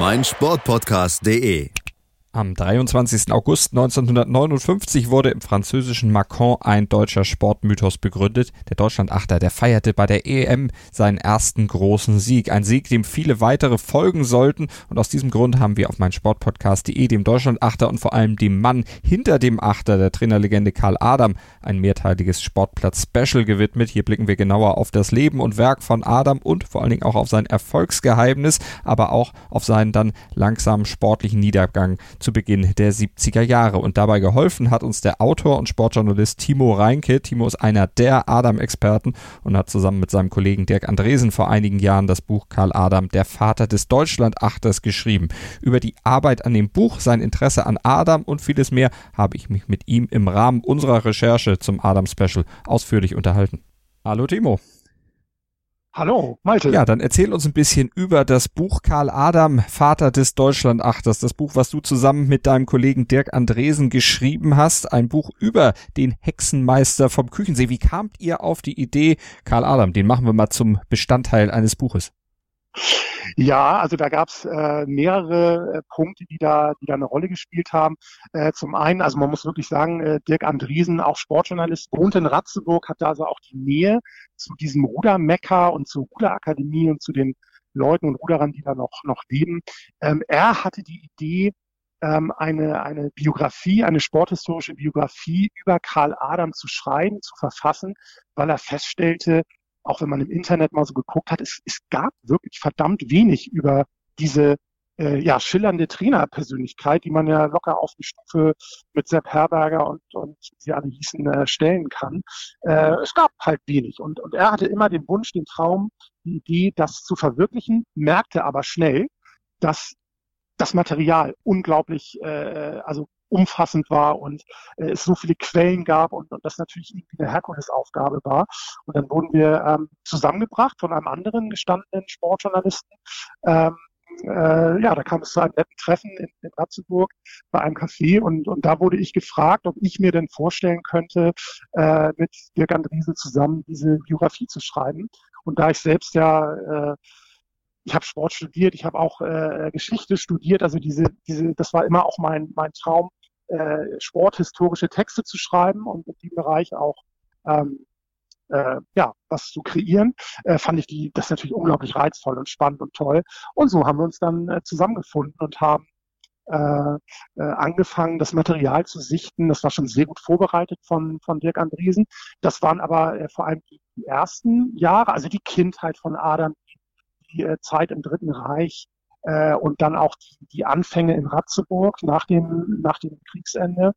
meinsportpodcast.de. Am 23. August 1959 wurde im französischen Macron ein deutscher Sportmythos begründet. Der Deutschlandachter, der feierte bei der EM seinen ersten großen Sieg. Ein Sieg, dem viele weitere folgen sollten. Und aus diesem Grund haben wir auf mein Sportpodcast.de dem Deutschlandachter und vor allem dem Mann hinter dem Achter, der Trainerlegende Karl Adam, ein mehrteiliges Sportplatz-Special gewidmet. Hier blicken wir genauer auf das Leben und Werk von Adam und vor allen Dingen auch auf sein Erfolgsgeheimnis, aber auch auf seinen dann langsamen sportlichen Niedergang zu Beginn der 70er Jahre. Und dabei geholfen hat uns der Autor und Sportjournalist Timo Reinke. Timo ist einer der Adam-Experten und hat zusammen mit seinem Kollegen Dirk Andresen vor einigen Jahren das Buch Karl Adam, der Vater des Deutschlandachters, geschrieben. Über die Arbeit an dem Buch, sein Interesse an Adam und vieles mehr habe ich mich mit ihm im Rahmen unserer Recherche zum Adam-Special ausführlich unterhalten. Hallo Timo. Hallo, Malte. Ja, dann erzähl uns ein bisschen über das Buch Karl Adam, Vater des Deutschlandachters. Das Buch, was du zusammen mit deinem Kollegen Dirk Andresen geschrieben hast. Ein Buch über den Hexenmeister vom Küchensee. Wie kamt ihr auf die Idee, Karl Adam, den machen wir mal zum Bestandteil eines Buches? Ja, also da gab es äh, mehrere äh, Punkte, die da, die da eine Rolle gespielt haben. Äh, zum einen, also man muss wirklich sagen, äh, Dirk Andriesen, auch Sportjournalist, wohnt in Ratzeburg, hat da also auch die Nähe zu diesem Rudermecker und zur Ruderakademie und zu den Leuten und Ruderern, die da noch, noch leben. Ähm, er hatte die Idee, ähm, eine, eine Biografie, eine sporthistorische Biografie über Karl Adam zu schreiben, zu verfassen, weil er feststellte, auch wenn man im Internet mal so geguckt hat, es, es gab wirklich verdammt wenig über diese äh, ja, schillernde Trainerpersönlichkeit, die man ja locker auf die Stufe mit Sepp Herberger und, und sie alle hießen, äh, stellen kann. Äh, es gab halt wenig. Und, und er hatte immer den Wunsch, den Traum, die Idee, das zu verwirklichen, merkte aber schnell, dass das Material unglaublich, äh, also umfassend war und äh, es so viele Quellen gab und, und das natürlich irgendwie eine Herkulesaufgabe war. Und dann wurden wir ähm, zusammengebracht von einem anderen gestandenen Sportjournalisten. Ähm, äh, ja, da kam es zu einem netten Treffen in, in Ratzeburg bei einem Café und, und da wurde ich gefragt, ob ich mir denn vorstellen könnte, äh, mit Dirk Andriese zusammen diese Biografie zu schreiben. Und da ich selbst ja äh, ich habe Sport studiert, ich habe auch äh, Geschichte studiert, also diese, diese, das war immer auch mein, mein Traum, äh, sporthistorische Texte zu schreiben und in dem Bereich auch ähm, äh, ja, was zu kreieren, äh, fand ich die, das natürlich unglaublich reizvoll und spannend und toll. Und so haben wir uns dann äh, zusammengefunden und haben äh, äh, angefangen, das Material zu sichten. Das war schon sehr gut vorbereitet von, von Dirk Andriesen. Das waren aber äh, vor allem die, die ersten Jahre, also die Kindheit von Adam, die, die äh, Zeit im Dritten Reich, äh, und dann auch die, die Anfänge in Ratzeburg nach dem, nach dem Kriegsende.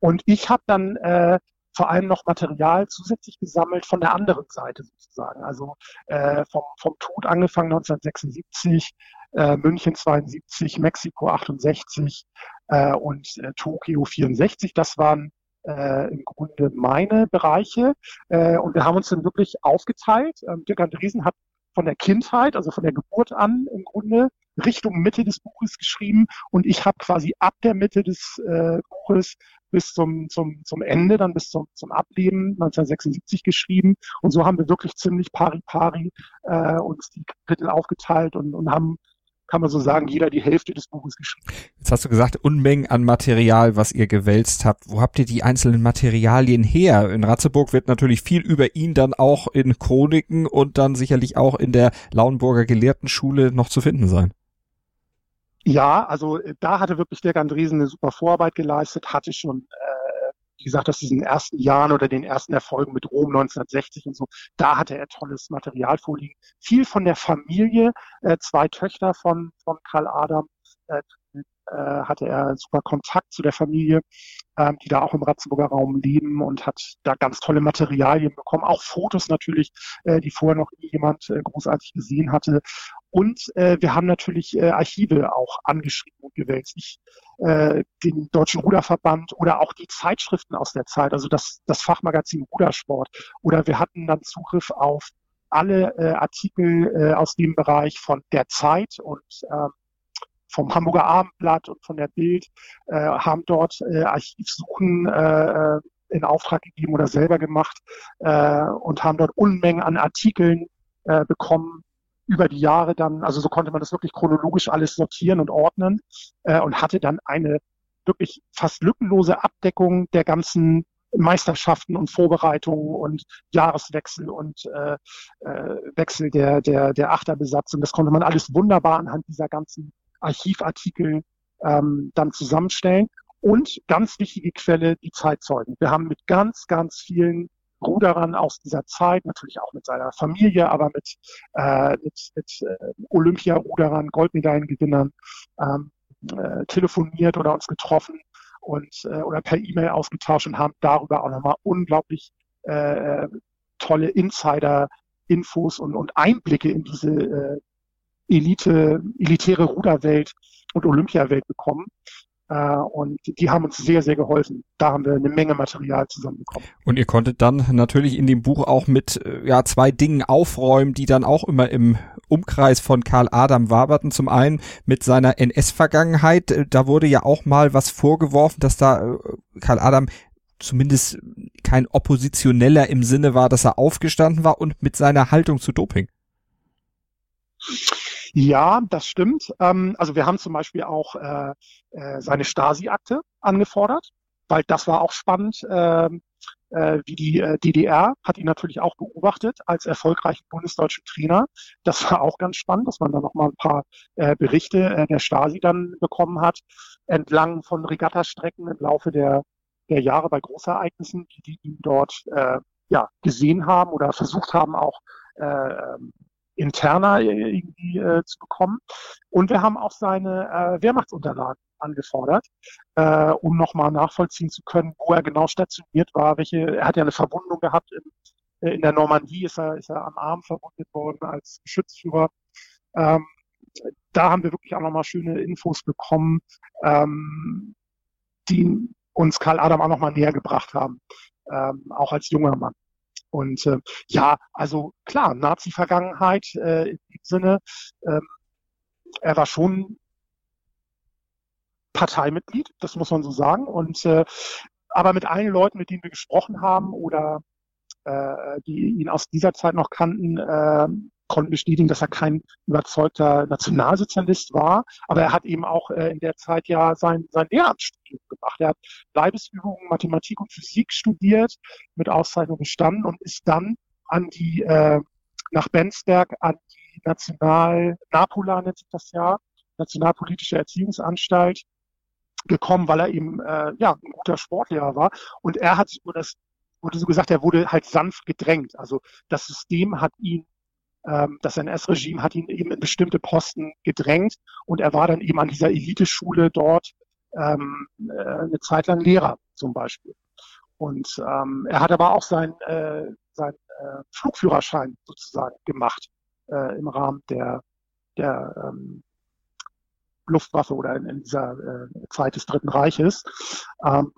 Und ich habe dann äh, vor allem noch Material zusätzlich gesammelt von der anderen Seite sozusagen. Also äh, vom, vom Tod angefangen 1976, äh, München 72, Mexiko 68 äh, und äh, Tokio 64. Das waren äh, im Grunde meine Bereiche. Äh, und wir haben uns dann wirklich aufgeteilt. Ähm, Dirk Andresen hat von der Kindheit, also von der Geburt an im Grunde Richtung Mitte des Buches geschrieben und ich habe quasi ab der Mitte des äh, Buches bis zum, zum, zum Ende, dann bis zum, zum Ableben 1976 geschrieben. Und so haben wir wirklich ziemlich pari-pari äh, uns die Kapitel aufgeteilt und, und haben kann man so sagen, jeder die Hälfte des Buches geschrieben. Jetzt hast du gesagt, Unmengen an Material, was ihr gewälzt habt. Wo habt ihr die einzelnen Materialien her? In Ratzeburg wird natürlich viel über ihn dann auch in Chroniken und dann sicherlich auch in der Lauenburger Gelehrtenschule noch zu finden sein. Ja, also äh, da hatte wirklich Dirk Andresen eine super Vorarbeit geleistet, hatte schon, äh, wie gesagt, aus diesen ersten Jahren oder den ersten Erfolgen mit Rom 1960 und so, da hatte er tolles Material vorliegen. Viel von der Familie, äh, zwei Töchter von, von Karl Adam, äh, äh, hatte er super Kontakt zu der Familie, ähm, die da auch im Ratzeburger Raum leben und hat da ganz tolle Materialien bekommen, auch Fotos natürlich, äh, die vorher noch jemand äh, großartig gesehen hatte. Und äh, wir haben natürlich äh, Archive auch angeschrieben und gewälzt. Ich, äh, den Deutschen Ruderverband oder auch die Zeitschriften aus der Zeit, also das, das Fachmagazin Rudersport. Oder wir hatten dann Zugriff auf alle äh, Artikel äh, aus dem Bereich von der Zeit und äh, vom Hamburger Abendblatt und von der Bild, äh, haben dort äh, Archivsuchen äh, in Auftrag gegeben oder selber gemacht äh, und haben dort Unmengen an Artikeln äh, bekommen über die Jahre dann, also so konnte man das wirklich chronologisch alles sortieren und ordnen äh, und hatte dann eine wirklich fast lückenlose Abdeckung der ganzen Meisterschaften und Vorbereitungen und Jahreswechsel und äh, äh, Wechsel der, der, der Achterbesatzung. Das konnte man alles wunderbar anhand dieser ganzen Archivartikel ähm, dann zusammenstellen. Und ganz wichtige Quelle, die Zeitzeugen. Wir haben mit ganz, ganz vielen Ruderern aus dieser Zeit, natürlich auch mit seiner Familie, aber mit, äh, mit, mit äh, Olympiaruderern, Goldmedaillengewinnern ähm, äh, telefoniert oder uns getroffen und äh, oder per E-Mail ausgetauscht und haben darüber auch nochmal unglaublich äh, tolle Insider-Infos und, und Einblicke in diese äh, Elite, elitäre Ruderwelt und Olympiawelt bekommen. Äh, und die haben uns sehr, sehr geholfen. Da haben wir eine Menge Material zusammenbekommen. Und ihr konntet dann natürlich in dem Buch auch mit äh, ja, zwei Dingen aufräumen, die dann auch immer im Umkreis von Karl Adam waberten. Zum einen mit seiner NS-Vergangenheit. Äh, da wurde ja auch mal was vorgeworfen, dass da Karl Adam zumindest kein Oppositioneller im Sinne war, dass er aufgestanden war und mit seiner Haltung zu Doping. Ja, das stimmt. Ähm, also wir haben zum Beispiel auch äh, äh, seine Stasi-Akte angefordert, weil das war auch spannend. Äh, äh, wie die äh, DDR hat ihn natürlich auch beobachtet als erfolgreichen bundesdeutschen Trainer. Das war auch ganz spannend, dass man da noch mal ein paar äh, Berichte äh, der Stasi dann bekommen hat entlang von Regattastrecken im Laufe der der Jahre bei Großereignissen, die, die ihn dort äh, ja gesehen haben oder versucht haben auch äh, ähm, interner irgendwie äh, zu bekommen. Und wir haben auch seine äh, Wehrmachtsunterlagen angefordert, äh, um nochmal nachvollziehen zu können, wo er genau stationiert war, welche, er hat ja eine Verwundung gehabt in, äh, in der Normandie, ist er, ist er am Arm verwundet worden als Geschützführer. Ähm, da haben wir wirklich auch nochmal schöne Infos bekommen, ähm, die uns Karl Adam auch nochmal näher gebracht haben, ähm, auch als junger Mann. Und äh, ja, also klar, Nazi-Vergangenheit äh, im Sinne, ähm, er war schon Parteimitglied, das muss man so sagen. Und äh, aber mit allen Leuten, mit denen wir gesprochen haben oder äh, die ihn aus dieser Zeit noch kannten, äh, konnten bestätigen, dass er kein überzeugter Nationalsozialist war, aber er hat eben auch äh, in der Zeit ja sein, sein Lehramtsstudium gemacht. Er hat Leibesübungen, Mathematik und Physik studiert, mit Auszeichnung bestanden und ist dann an die, äh, nach Bensberg an die National, Napula nennt sich das ja, Nationalpolitische Erziehungsanstalt gekommen, weil er eben äh, ja ein guter Sportlehrer war. Und er hat, wurde so gesagt, er wurde halt sanft gedrängt. Also das System hat ihn das NS-Regime hat ihn eben in bestimmte Posten gedrängt und er war dann eben an dieser Eliteschule dort ähm, äh, eine Zeit lang Lehrer zum Beispiel. Und ähm, er hat aber auch sein, äh, sein äh, Flugführerschein sozusagen gemacht äh, im Rahmen der, der ähm, Luftwaffe oder in, in dieser äh, Zeit des Dritten Reiches. Ähm,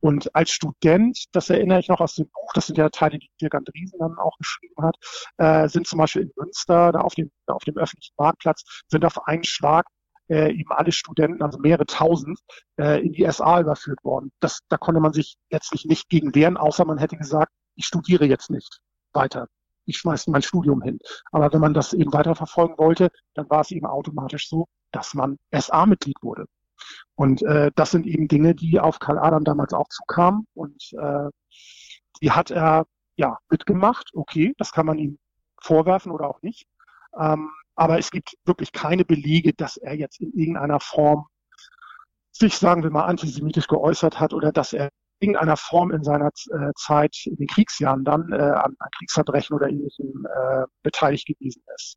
und als Student, das erinnere ich noch aus dem Buch, das sind ja Teile, die Dirk Andriesen dann auch geschrieben hat, äh, sind zum Beispiel in Münster, da auf dem, auf dem öffentlichen Marktplatz, sind auf einen Schlag äh, eben alle Studenten, also mehrere tausend, äh, in die SA überführt worden. Das, da konnte man sich letztlich nicht gegen wehren, außer man hätte gesagt, ich studiere jetzt nicht weiter. Ich schmeiße mein Studium hin. Aber wenn man das eben weiterverfolgen wollte, dann war es eben automatisch so, dass man SA-Mitglied wurde. Und äh, das sind eben Dinge, die auf Karl Adam damals auch zukamen. Und äh, die hat er ja mitgemacht. Okay, das kann man ihm vorwerfen oder auch nicht. Ähm, aber es gibt wirklich keine Belege, dass er jetzt in irgendeiner Form sich, sagen wir mal, antisemitisch geäußert hat oder dass er in irgendeiner Form in seiner äh, Zeit in den Kriegsjahren dann äh, an, Kriegsverbrechen oder ähnlichem äh, beteiligt gewesen ist.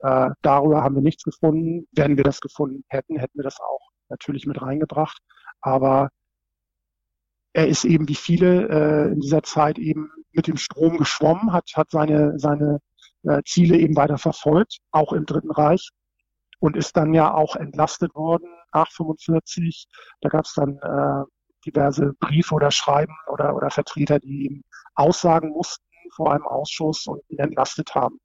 Äh, darüber haben wir nichts gefunden. Wenn wir das gefunden hätten, hätten wir das auch natürlich mit reingebracht. Aber er ist eben wie viele äh, in dieser Zeit eben mit dem Strom geschwommen, hat, hat seine, seine äh, Ziele eben weiter verfolgt, auch im Dritten Reich und ist dann ja auch entlastet worden nach 45. Da gab es dann äh, diverse Briefe oder Schreiben oder, oder Vertreter, die ihm aussagen mussten vor einem Ausschuss und ihn entlastet haben.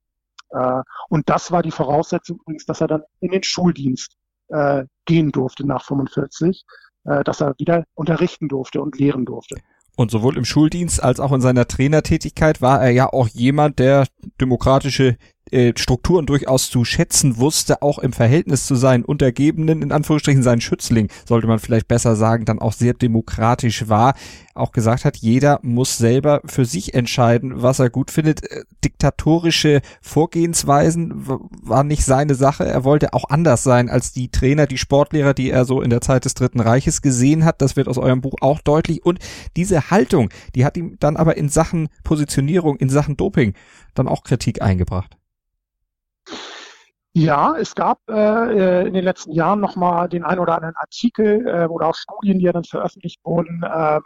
Äh, und das war die Voraussetzung übrigens, dass er dann in den Schuldienst äh, gehen durfte nach 45, äh, dass er wieder unterrichten durfte und lehren durfte. Und sowohl im Schuldienst als auch in seiner Trainertätigkeit war er ja auch jemand, der demokratische äh, Strukturen durchaus zu schätzen wusste, auch im Verhältnis zu seinen Untergebenen, in Anführungsstrichen seinen Schützling, sollte man vielleicht besser sagen, dann auch sehr demokratisch war, auch gesagt hat, jeder muss selber für sich entscheiden, was er gut findet. Äh, diktatorische Vorgehensweisen war nicht seine Sache. Er wollte auch anders sein als die Trainer, die Sportlehrer, die er so in der Zeit des Dritten Reiches gesehen hat. Das wird aus eurem Buch auch deutlich. Und diese Haltung, die hat ihm dann aber in Sachen Positionierung, in Sachen Doping dann auch Kritik eingebracht. Ja, es gab äh, in den letzten Jahren nochmal den ein oder anderen Artikel äh, oder auch Studien, die ja dann veröffentlicht wurden, äh,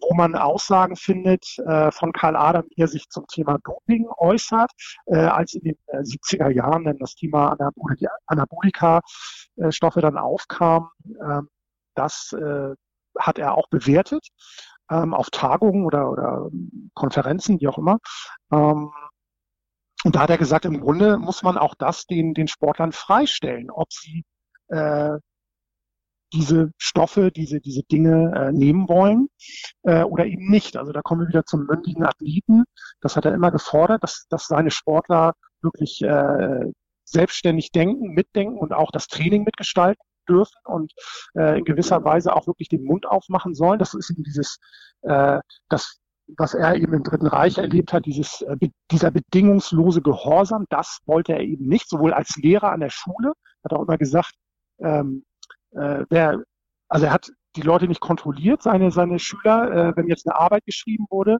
wo man Aussagen findet äh, von Karl Adam, wie er sich zum Thema Doping äußert, äh, als in den äh, 70er Jahren dann das Thema Anabolika-Stoffe dann aufkam. Äh, das äh, hat er auch bewertet ähm, auf Tagungen oder, oder Konferenzen, wie auch immer. Ähm, und da hat er gesagt, im Grunde muss man auch das den, den Sportlern freistellen, ob sie äh, diese Stoffe, diese, diese Dinge äh, nehmen wollen äh, oder eben nicht. Also da kommen wir wieder zum mündigen Athleten. Das hat er immer gefordert, dass, dass seine Sportler wirklich äh, selbstständig denken, mitdenken und auch das Training mitgestalten dürfen und äh, in gewisser Weise auch wirklich den Mund aufmachen sollen. Das ist eben dieses, äh, das was er eben im Dritten Reich erlebt hat, dieses, äh, dieser bedingungslose Gehorsam, das wollte er eben nicht, sowohl als Lehrer an der Schule, hat auch immer gesagt, ähm, äh, wer, also er hat die Leute nicht kontrolliert, seine, seine Schüler, äh, wenn jetzt eine Arbeit geschrieben wurde.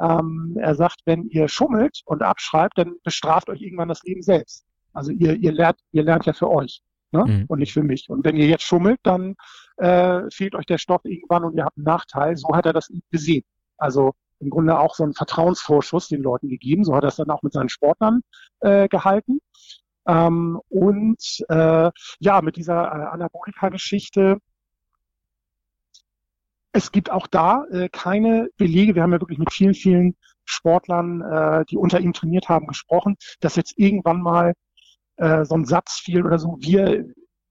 Ähm, er sagt, wenn ihr schummelt und abschreibt, dann bestraft euch irgendwann das Leben selbst. Also ihr, ihr lernt, ihr lernt ja für euch ne? Mhm. und nicht für mich. Und wenn ihr jetzt schummelt, dann äh, fehlt euch der Stoff irgendwann und ihr habt einen Nachteil. So hat er das gesehen. Also im Grunde auch so einen Vertrauensvorschuss den Leuten gegeben. So hat er es dann auch mit seinen Sportlern äh, gehalten. Ähm, und äh, ja, mit dieser äh, Anabolika-Geschichte, es gibt auch da äh, keine Belege. Wir haben ja wirklich mit vielen, vielen Sportlern, äh, die unter ihm trainiert haben, gesprochen, dass jetzt irgendwann mal äh, so ein Satz fiel oder so, wir,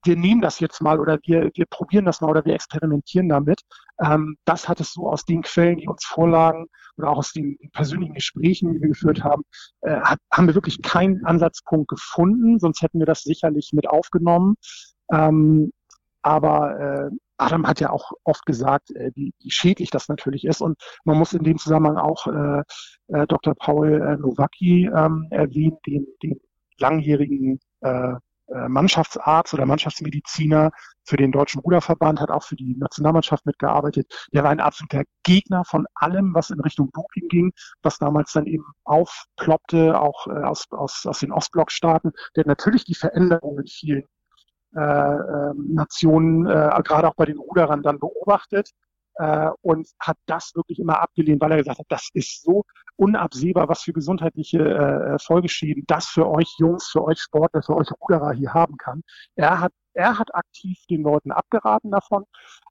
wir nehmen das jetzt mal oder wir, wir probieren das mal oder wir experimentieren damit. Ähm, das hat es so aus den Quellen, die uns vorlagen oder auch aus den persönlichen Gesprächen, die wir geführt haben, äh, hat, haben wir wirklich keinen Ansatzpunkt gefunden, sonst hätten wir das sicherlich mit aufgenommen. Ähm, aber äh, Adam hat ja auch oft gesagt, äh, wie, wie schädlich das natürlich ist. Und man muss in dem Zusammenhang auch äh, äh, Dr. Paul äh, Nowacki ähm, erwähnen, den, den langjährigen äh, Mannschaftsarzt oder Mannschaftsmediziner für den Deutschen Ruderverband, hat auch für die Nationalmannschaft mitgearbeitet. Der war ein absoluter Gegner von allem, was in Richtung Doping ging, was damals dann eben aufploppte, auch äh, aus, aus, aus den Ostblockstaaten. Der natürlich die Veränderungen in vielen äh, äh, Nationen, äh, gerade auch bei den Ruderern dann beobachtet äh, und hat das wirklich immer abgelehnt, weil er gesagt hat, das ist so unabsehbar, was für gesundheitliche äh, Folgeschäden das für euch Jungs, für euch Sportler, für euch Ruderer hier haben kann. Er hat, er hat aktiv den Leuten abgeraten davon.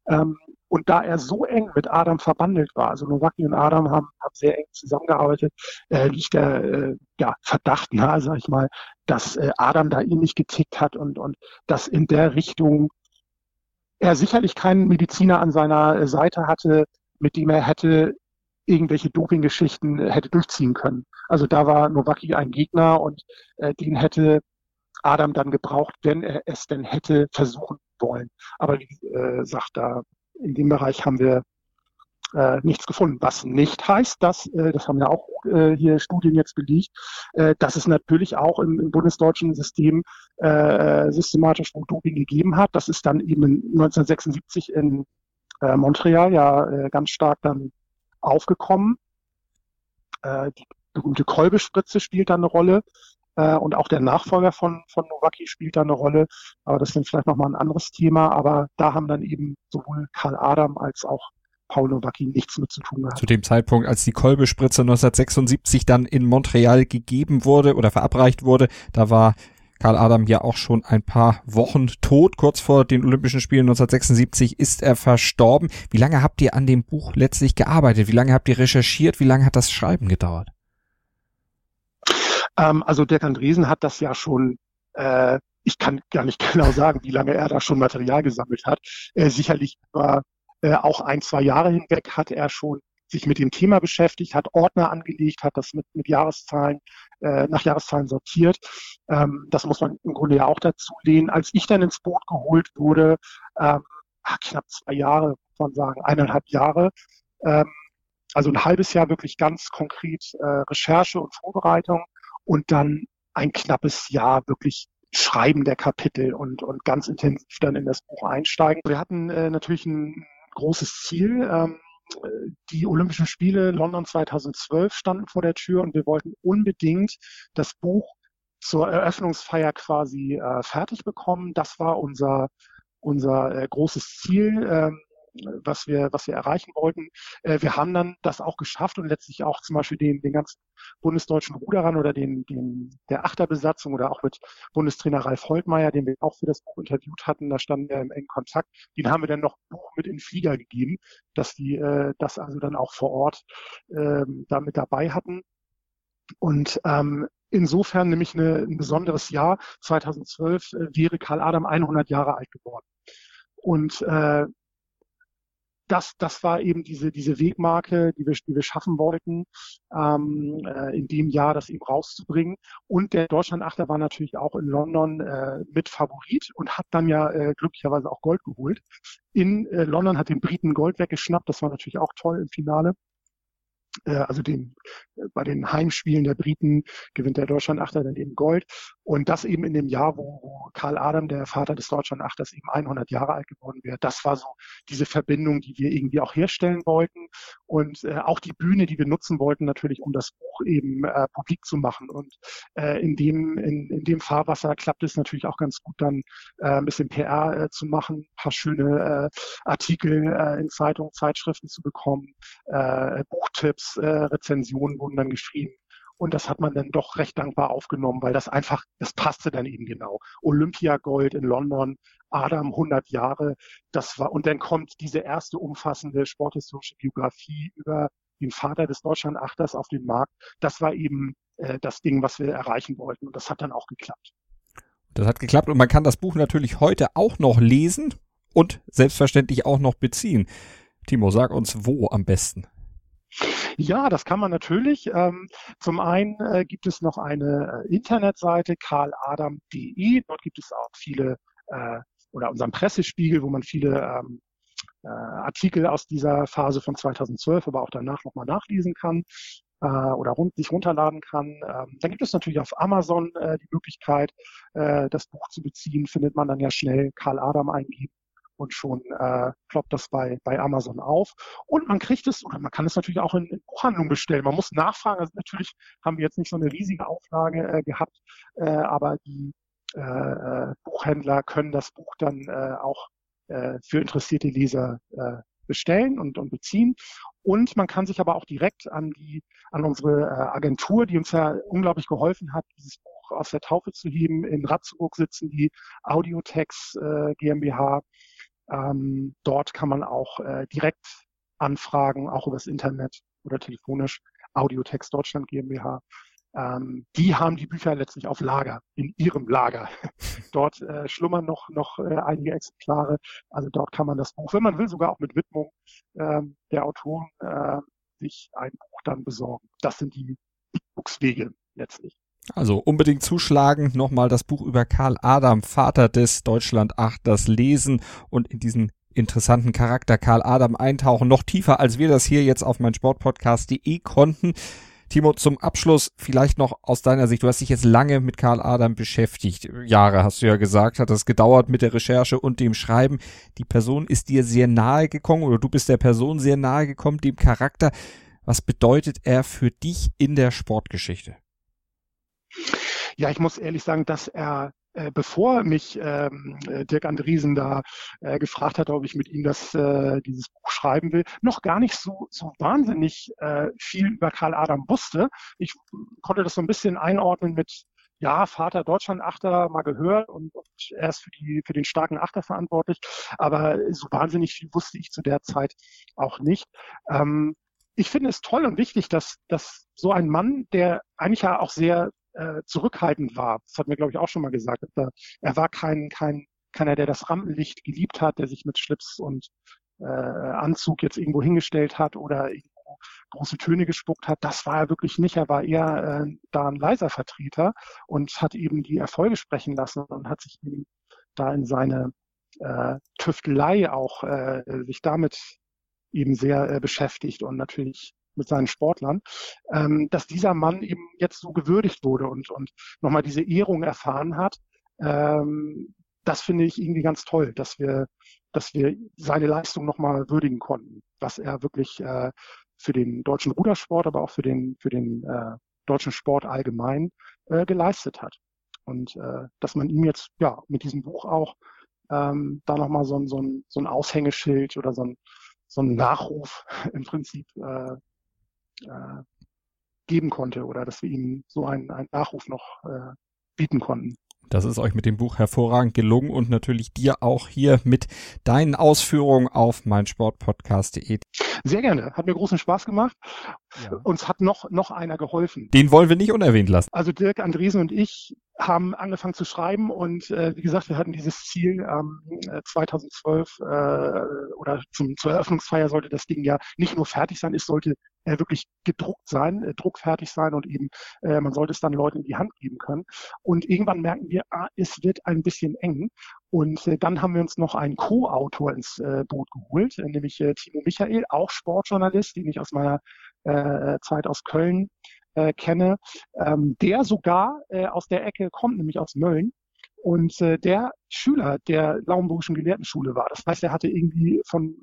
Ähm, und da er so eng mit Adam verbandelt war, also Nowaki und Adam haben, haben sehr eng zusammengearbeitet, äh, liegt der äh, ja, Verdacht nahe, sag ich mal, dass äh, Adam da ähnlich getickt hat und, und dass in der Richtung er sicherlich keinen Mediziner an seiner Seite hatte, mit dem er hätte irgendwelche Doping-Geschichten äh, hätte durchziehen können. Also da war Nowacki ein Gegner und äh, den hätte Adam dann gebraucht, wenn er es denn hätte versuchen wollen. Aber wie äh, sagt da, in dem Bereich haben wir äh, nichts gefunden. Was nicht heißt, dass, äh, das haben ja auch äh, hier Studien jetzt belegt, äh, dass es natürlich auch im, im bundesdeutschen System äh, systematisch Doping gegeben hat. Das ist dann eben 1976 in äh, Montreal ja äh, ganz stark dann aufgekommen. Äh, die berühmte Kolbespritze spielt da eine Rolle. Äh, und auch der Nachfolger von, von Nowacki spielt da eine Rolle. Aber das ist dann vielleicht nochmal ein anderes Thema. Aber da haben dann eben sowohl Karl Adam als auch Paul Nowacki nichts mit zu tun gehabt. Zu dem Zeitpunkt, als die Kolbespritze 1976 dann in Montreal gegeben wurde oder verabreicht wurde, da war Karl Adam ja auch schon ein paar Wochen tot. Kurz vor den Olympischen Spielen 1976 ist er verstorben. Wie lange habt ihr an dem Buch letztlich gearbeitet? Wie lange habt ihr recherchiert? Wie lange hat das Schreiben gedauert? Ähm, also Dirk Andresen hat das ja schon äh, ich kann gar nicht genau sagen, wie lange er da schon Material gesammelt hat. Äh, sicherlich über äh, auch ein, zwei Jahre hinweg hat er schon sich mit dem Thema beschäftigt, hat Ordner angelegt, hat das mit, mit Jahreszahlen, äh, nach Jahreszahlen sortiert. Ähm, das muss man im Grunde ja auch dazu lehnen. Als ich dann ins Boot geholt wurde, ähm, knapp zwei Jahre, muss man sagen, eineinhalb Jahre, ähm, also ein halbes Jahr wirklich ganz konkret äh, Recherche und Vorbereitung und dann ein knappes Jahr wirklich Schreiben der Kapitel und, und ganz intensiv dann in das Buch einsteigen. Wir hatten äh, natürlich ein großes Ziel. Ähm, die Olympischen Spiele London 2012 standen vor der Tür und wir wollten unbedingt das Buch zur Eröffnungsfeier quasi äh, fertig bekommen. Das war unser, unser äh, großes Ziel. Ähm, was wir, was wir erreichen wollten. Äh, wir haben dann das auch geschafft und letztlich auch zum Beispiel den, den ganzen bundesdeutschen Ruderern oder den, den, der Achterbesatzung oder auch mit Bundestrainer Ralf Holtmeier, den wir auch für das Buch interviewt hatten, da standen wir im engen Kontakt. Den haben wir dann noch Buch mit in Flieger gegeben, dass die äh, das also dann auch vor Ort ähm, da dabei hatten. Und ähm, insofern nämlich eine, ein besonderes Jahr. 2012 äh, wäre Karl Adam 100 Jahre alt geworden. Und äh, das, das war eben diese, diese Wegmarke, die wir, die wir schaffen wollten, ähm, äh, in dem Jahr das eben rauszubringen. Und der Deutschlandachter war natürlich auch in London äh, mit Favorit und hat dann ja äh, glücklicherweise auch Gold geholt. In äh, London hat den Briten Gold weggeschnappt, das war natürlich auch toll im Finale also den, äh, bei den Heimspielen der Briten gewinnt der Deutschlandachter dann eben Gold. Und das eben in dem Jahr, wo, wo Karl Adam, der Vater des Deutschlandachters, eben 100 Jahre alt geworden wäre. Das war so diese Verbindung, die wir irgendwie auch herstellen wollten. Und äh, auch die Bühne, die wir nutzen wollten, natürlich, um das Buch eben äh, publik zu machen. Und äh, in, dem, in, in dem Fahrwasser klappt es natürlich auch ganz gut, dann äh, ein bisschen PR äh, zu machen, ein paar schöne äh, Artikel äh, in Zeitungen, Zeitschriften zu bekommen, äh, Buchtipps, äh, Rezensionen wurden dann geschrieben. Und das hat man dann doch recht dankbar aufgenommen, weil das einfach, das passte dann eben genau. Olympiagold in London, Adam 100 Jahre, das war, und dann kommt diese erste umfassende sporthistorische Biografie über den Vater des Deutschlandachters auf den Markt. Das war eben äh, das Ding, was wir erreichen wollten. Und das hat dann auch geklappt. Das hat geklappt und man kann das Buch natürlich heute auch noch lesen und selbstverständlich auch noch beziehen. Timo, sag uns wo am besten. Ja, das kann man natürlich. Ähm, zum einen äh, gibt es noch eine äh, Internetseite karladam.de. Dort gibt es auch viele äh, oder unseren Pressespiegel, wo man viele ähm, äh, Artikel aus dieser Phase von 2012, aber auch danach nochmal nachlesen kann oder rund, sich runterladen kann. Ähm, dann gibt es natürlich auf Amazon die Möglichkeit, das Buch zu beziehen. Findet man dann ja schnell Karl Adam eingeben und schon äh, ploppt das bei, bei Amazon auf. Und man kriegt es, oder man kann es natürlich auch in, in Buchhandlungen bestellen. Man muss nachfragen. Also natürlich haben wir jetzt nicht so eine riesige Auflage äh, gehabt, äh, aber die äh, äh, Buchhändler können das Buch dann äh, auch äh, für interessierte Leser äh, bestellen und, und beziehen. Und man kann sich aber auch direkt an die, an unsere äh, Agentur, die uns ja unglaublich geholfen hat, dieses Buch aus der Taufe zu heben. In Ratzeburg sitzen die Audiotex äh, GmbH ähm, dort kann man auch äh, direkt anfragen, auch übers Internet oder telefonisch, Audiotext Deutschland GmbH. Ähm, die haben die Bücher letztlich auf Lager, in ihrem Lager. dort äh, schlummern noch, noch äh, einige Exemplare. Also dort kann man das Buch, wenn man will, sogar auch mit Widmung ähm, der Autoren äh, sich ein Buch dann besorgen. Das sind die Buchswege letztlich. Also unbedingt zuschlagen, nochmal das Buch über Karl Adam, Vater des Deutschland 8, das lesen und in diesen interessanten Charakter Karl Adam eintauchen, noch tiefer als wir das hier jetzt auf mein Sportpodcast.de konnten. Timo, zum Abschluss vielleicht noch aus deiner Sicht. Du hast dich jetzt lange mit Karl Adam beschäftigt. Jahre hast du ja gesagt, hat das gedauert mit der Recherche und dem Schreiben. Die Person ist dir sehr nahe gekommen oder du bist der Person sehr nahe gekommen, dem Charakter. Was bedeutet er für dich in der Sportgeschichte? Ja, ich muss ehrlich sagen, dass er äh, bevor mich ähm, äh, Dirk Andriesen da äh, gefragt hat, ob ich mit ihm das, äh, dieses Buch schreiben will, noch gar nicht so, so wahnsinnig äh, viel über Karl Adam wusste. Ich konnte das so ein bisschen einordnen mit, ja, Vater Deutschland-Achter mal gehört und, und er ist für, die, für den starken Achter verantwortlich, aber so wahnsinnig viel wusste ich zu der Zeit auch nicht. Ähm, ich finde es toll und wichtig, dass, dass so ein Mann, der eigentlich ja auch sehr äh, zurückhaltend war. Das hat mir, glaube ich, auch schon mal gesagt. Er, er war kein, kein, keiner, der das Rampenlicht geliebt hat, der sich mit Schlips und äh, Anzug jetzt irgendwo hingestellt hat oder irgendwo große Töne gespuckt hat. Das war er wirklich nicht. Er war eher äh, da ein leiser Vertreter und hat eben die Erfolge sprechen lassen und hat sich eben da in seine äh, Tüftelei auch äh, sich damit eben sehr äh, beschäftigt und natürlich mit seinen Sportlern, ähm, dass dieser Mann eben jetzt so gewürdigt wurde und, und nochmal diese Ehrung erfahren hat. Ähm, das finde ich irgendwie ganz toll, dass wir, dass wir seine Leistung nochmal würdigen konnten, was er wirklich äh, für den deutschen Rudersport, aber auch für den, für den äh, deutschen Sport allgemein äh, geleistet hat. Und äh, dass man ihm jetzt ja mit diesem Buch auch ähm, da nochmal so ein, so, ein, so ein Aushängeschild oder so ein, so ein Nachruf im Prinzip äh, äh, geben konnte oder dass wir ihm so einen, einen Nachruf noch äh, bieten konnten. Das ist euch mit dem Buch hervorragend gelungen und natürlich dir auch hier mit deinen Ausführungen auf meinsportpodcast.de. Sehr gerne. Hat mir großen Spaß gemacht. Ja. Uns hat noch, noch einer geholfen. Den wollen wir nicht unerwähnt lassen. Also Dirk Andresen und ich haben angefangen zu schreiben und äh, wie gesagt, wir hatten dieses Ziel ähm, 2012 äh, oder zum, zur Eröffnungsfeier sollte das Ding ja nicht nur fertig sein, es sollte äh, wirklich gedruckt sein, äh, druckfertig sein und eben äh, man sollte es dann Leuten in die Hand geben können. Und irgendwann merken wir, ah, es wird ein bisschen eng. Und äh, dann haben wir uns noch einen Co-Autor ins äh, Boot geholt, äh, nämlich äh, Timo Michael, auch Sportjournalist, den ich aus meiner äh, Zeit aus Köln äh, kenne, ähm, der sogar äh, aus der Ecke kommt, nämlich aus Mölln. Und äh, der Schüler der Lauenburgischen Gelehrtenschule war. Das heißt, er hatte irgendwie von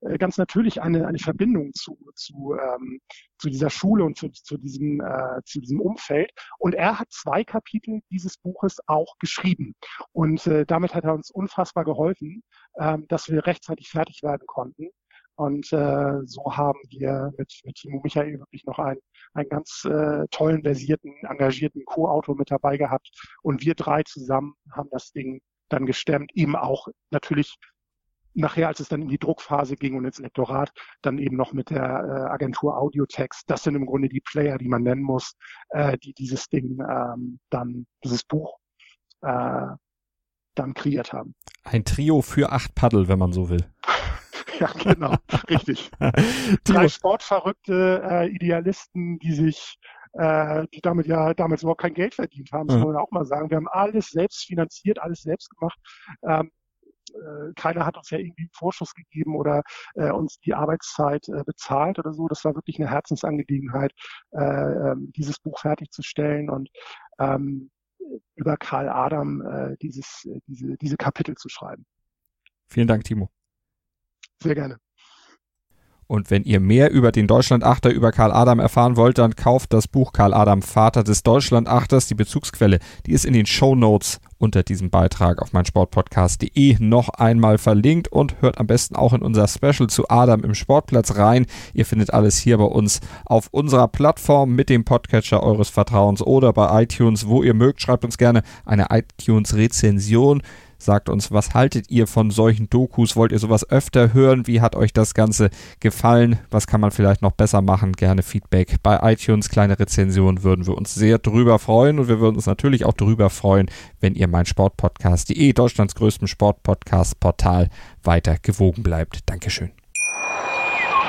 äh, ganz natürlich eine, eine Verbindung zu, zu, ähm, zu dieser Schule und zu, zu, diesem, äh, zu diesem Umfeld. Und er hat zwei Kapitel dieses Buches auch geschrieben. Und äh, damit hat er uns unfassbar geholfen, äh, dass wir rechtzeitig fertig werden konnten. Und äh, so haben wir mit, mit Timo Michael wirklich noch einen, einen ganz äh, tollen, versierten, engagierten Co-Autor mit dabei gehabt. Und wir drei zusammen haben das Ding dann gestemmt, eben auch natürlich nachher, als es dann in die Druckphase ging und ins Lektorat, dann eben noch mit der äh, Agentur Audiotext. Das sind im Grunde die Player, die man nennen muss, äh, die dieses Ding ähm, dann, dieses Buch äh, dann kreiert haben. Ein Trio für acht Paddel, wenn man so will. Ja, genau, richtig. Drei sportverrückte äh, Idealisten, die sich, äh, die damit ja damals überhaupt kein Geld verdient haben, das mhm. muss man auch mal sagen. Wir haben alles selbst finanziert, alles selbst gemacht. Ähm, äh, keiner hat uns ja irgendwie einen Vorschuss gegeben oder äh, uns die Arbeitszeit äh, bezahlt oder so. Das war wirklich eine Herzensangelegenheit, äh, ähm, dieses Buch fertigzustellen und ähm, über Karl Adam äh, dieses, äh, diese, diese Kapitel zu schreiben. Vielen Dank, Timo. Sehr gerne. Und wenn ihr mehr über den Deutschlandachter, über Karl Adam erfahren wollt, dann kauft das Buch Karl Adam, Vater des Deutschlandachters. Die Bezugsquelle, die ist in den Show Notes unter diesem Beitrag auf meinsportpodcast.de noch einmal verlinkt und hört am besten auch in unser Special zu Adam im Sportplatz rein. Ihr findet alles hier bei uns auf unserer Plattform mit dem Podcatcher eures Vertrauens oder bei iTunes, wo ihr mögt. Schreibt uns gerne eine iTunes-Rezension. Sagt uns, was haltet ihr von solchen Dokus? Wollt ihr sowas öfter hören? Wie hat euch das Ganze gefallen? Was kann man vielleicht noch besser machen? Gerne Feedback bei iTunes, kleine Rezensionen würden wir uns sehr drüber freuen und wir würden uns natürlich auch drüber freuen, wenn ihr mein Sportpodcast.de, Deutschlands größtem Sportpodcast-Portal, weiter gewogen bleibt. Dankeschön.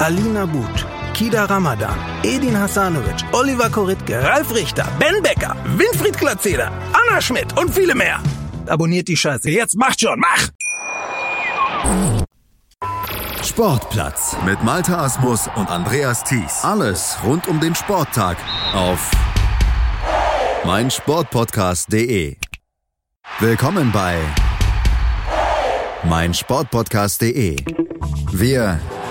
Alina But, Kida Ramadan, Edin Hasanovic, Oliver Koritke, Ralf Richter, Ben Becker, Winfried Glatzeder, Anna Schmidt und viele mehr. Abonniert die Scheiße. Jetzt macht schon, mach! Sportplatz mit Malta Asmus und Andreas Thies. Alles rund um den Sporttag auf meinsportpodcast.de. Willkommen bei meinsportpodcast.de. Wir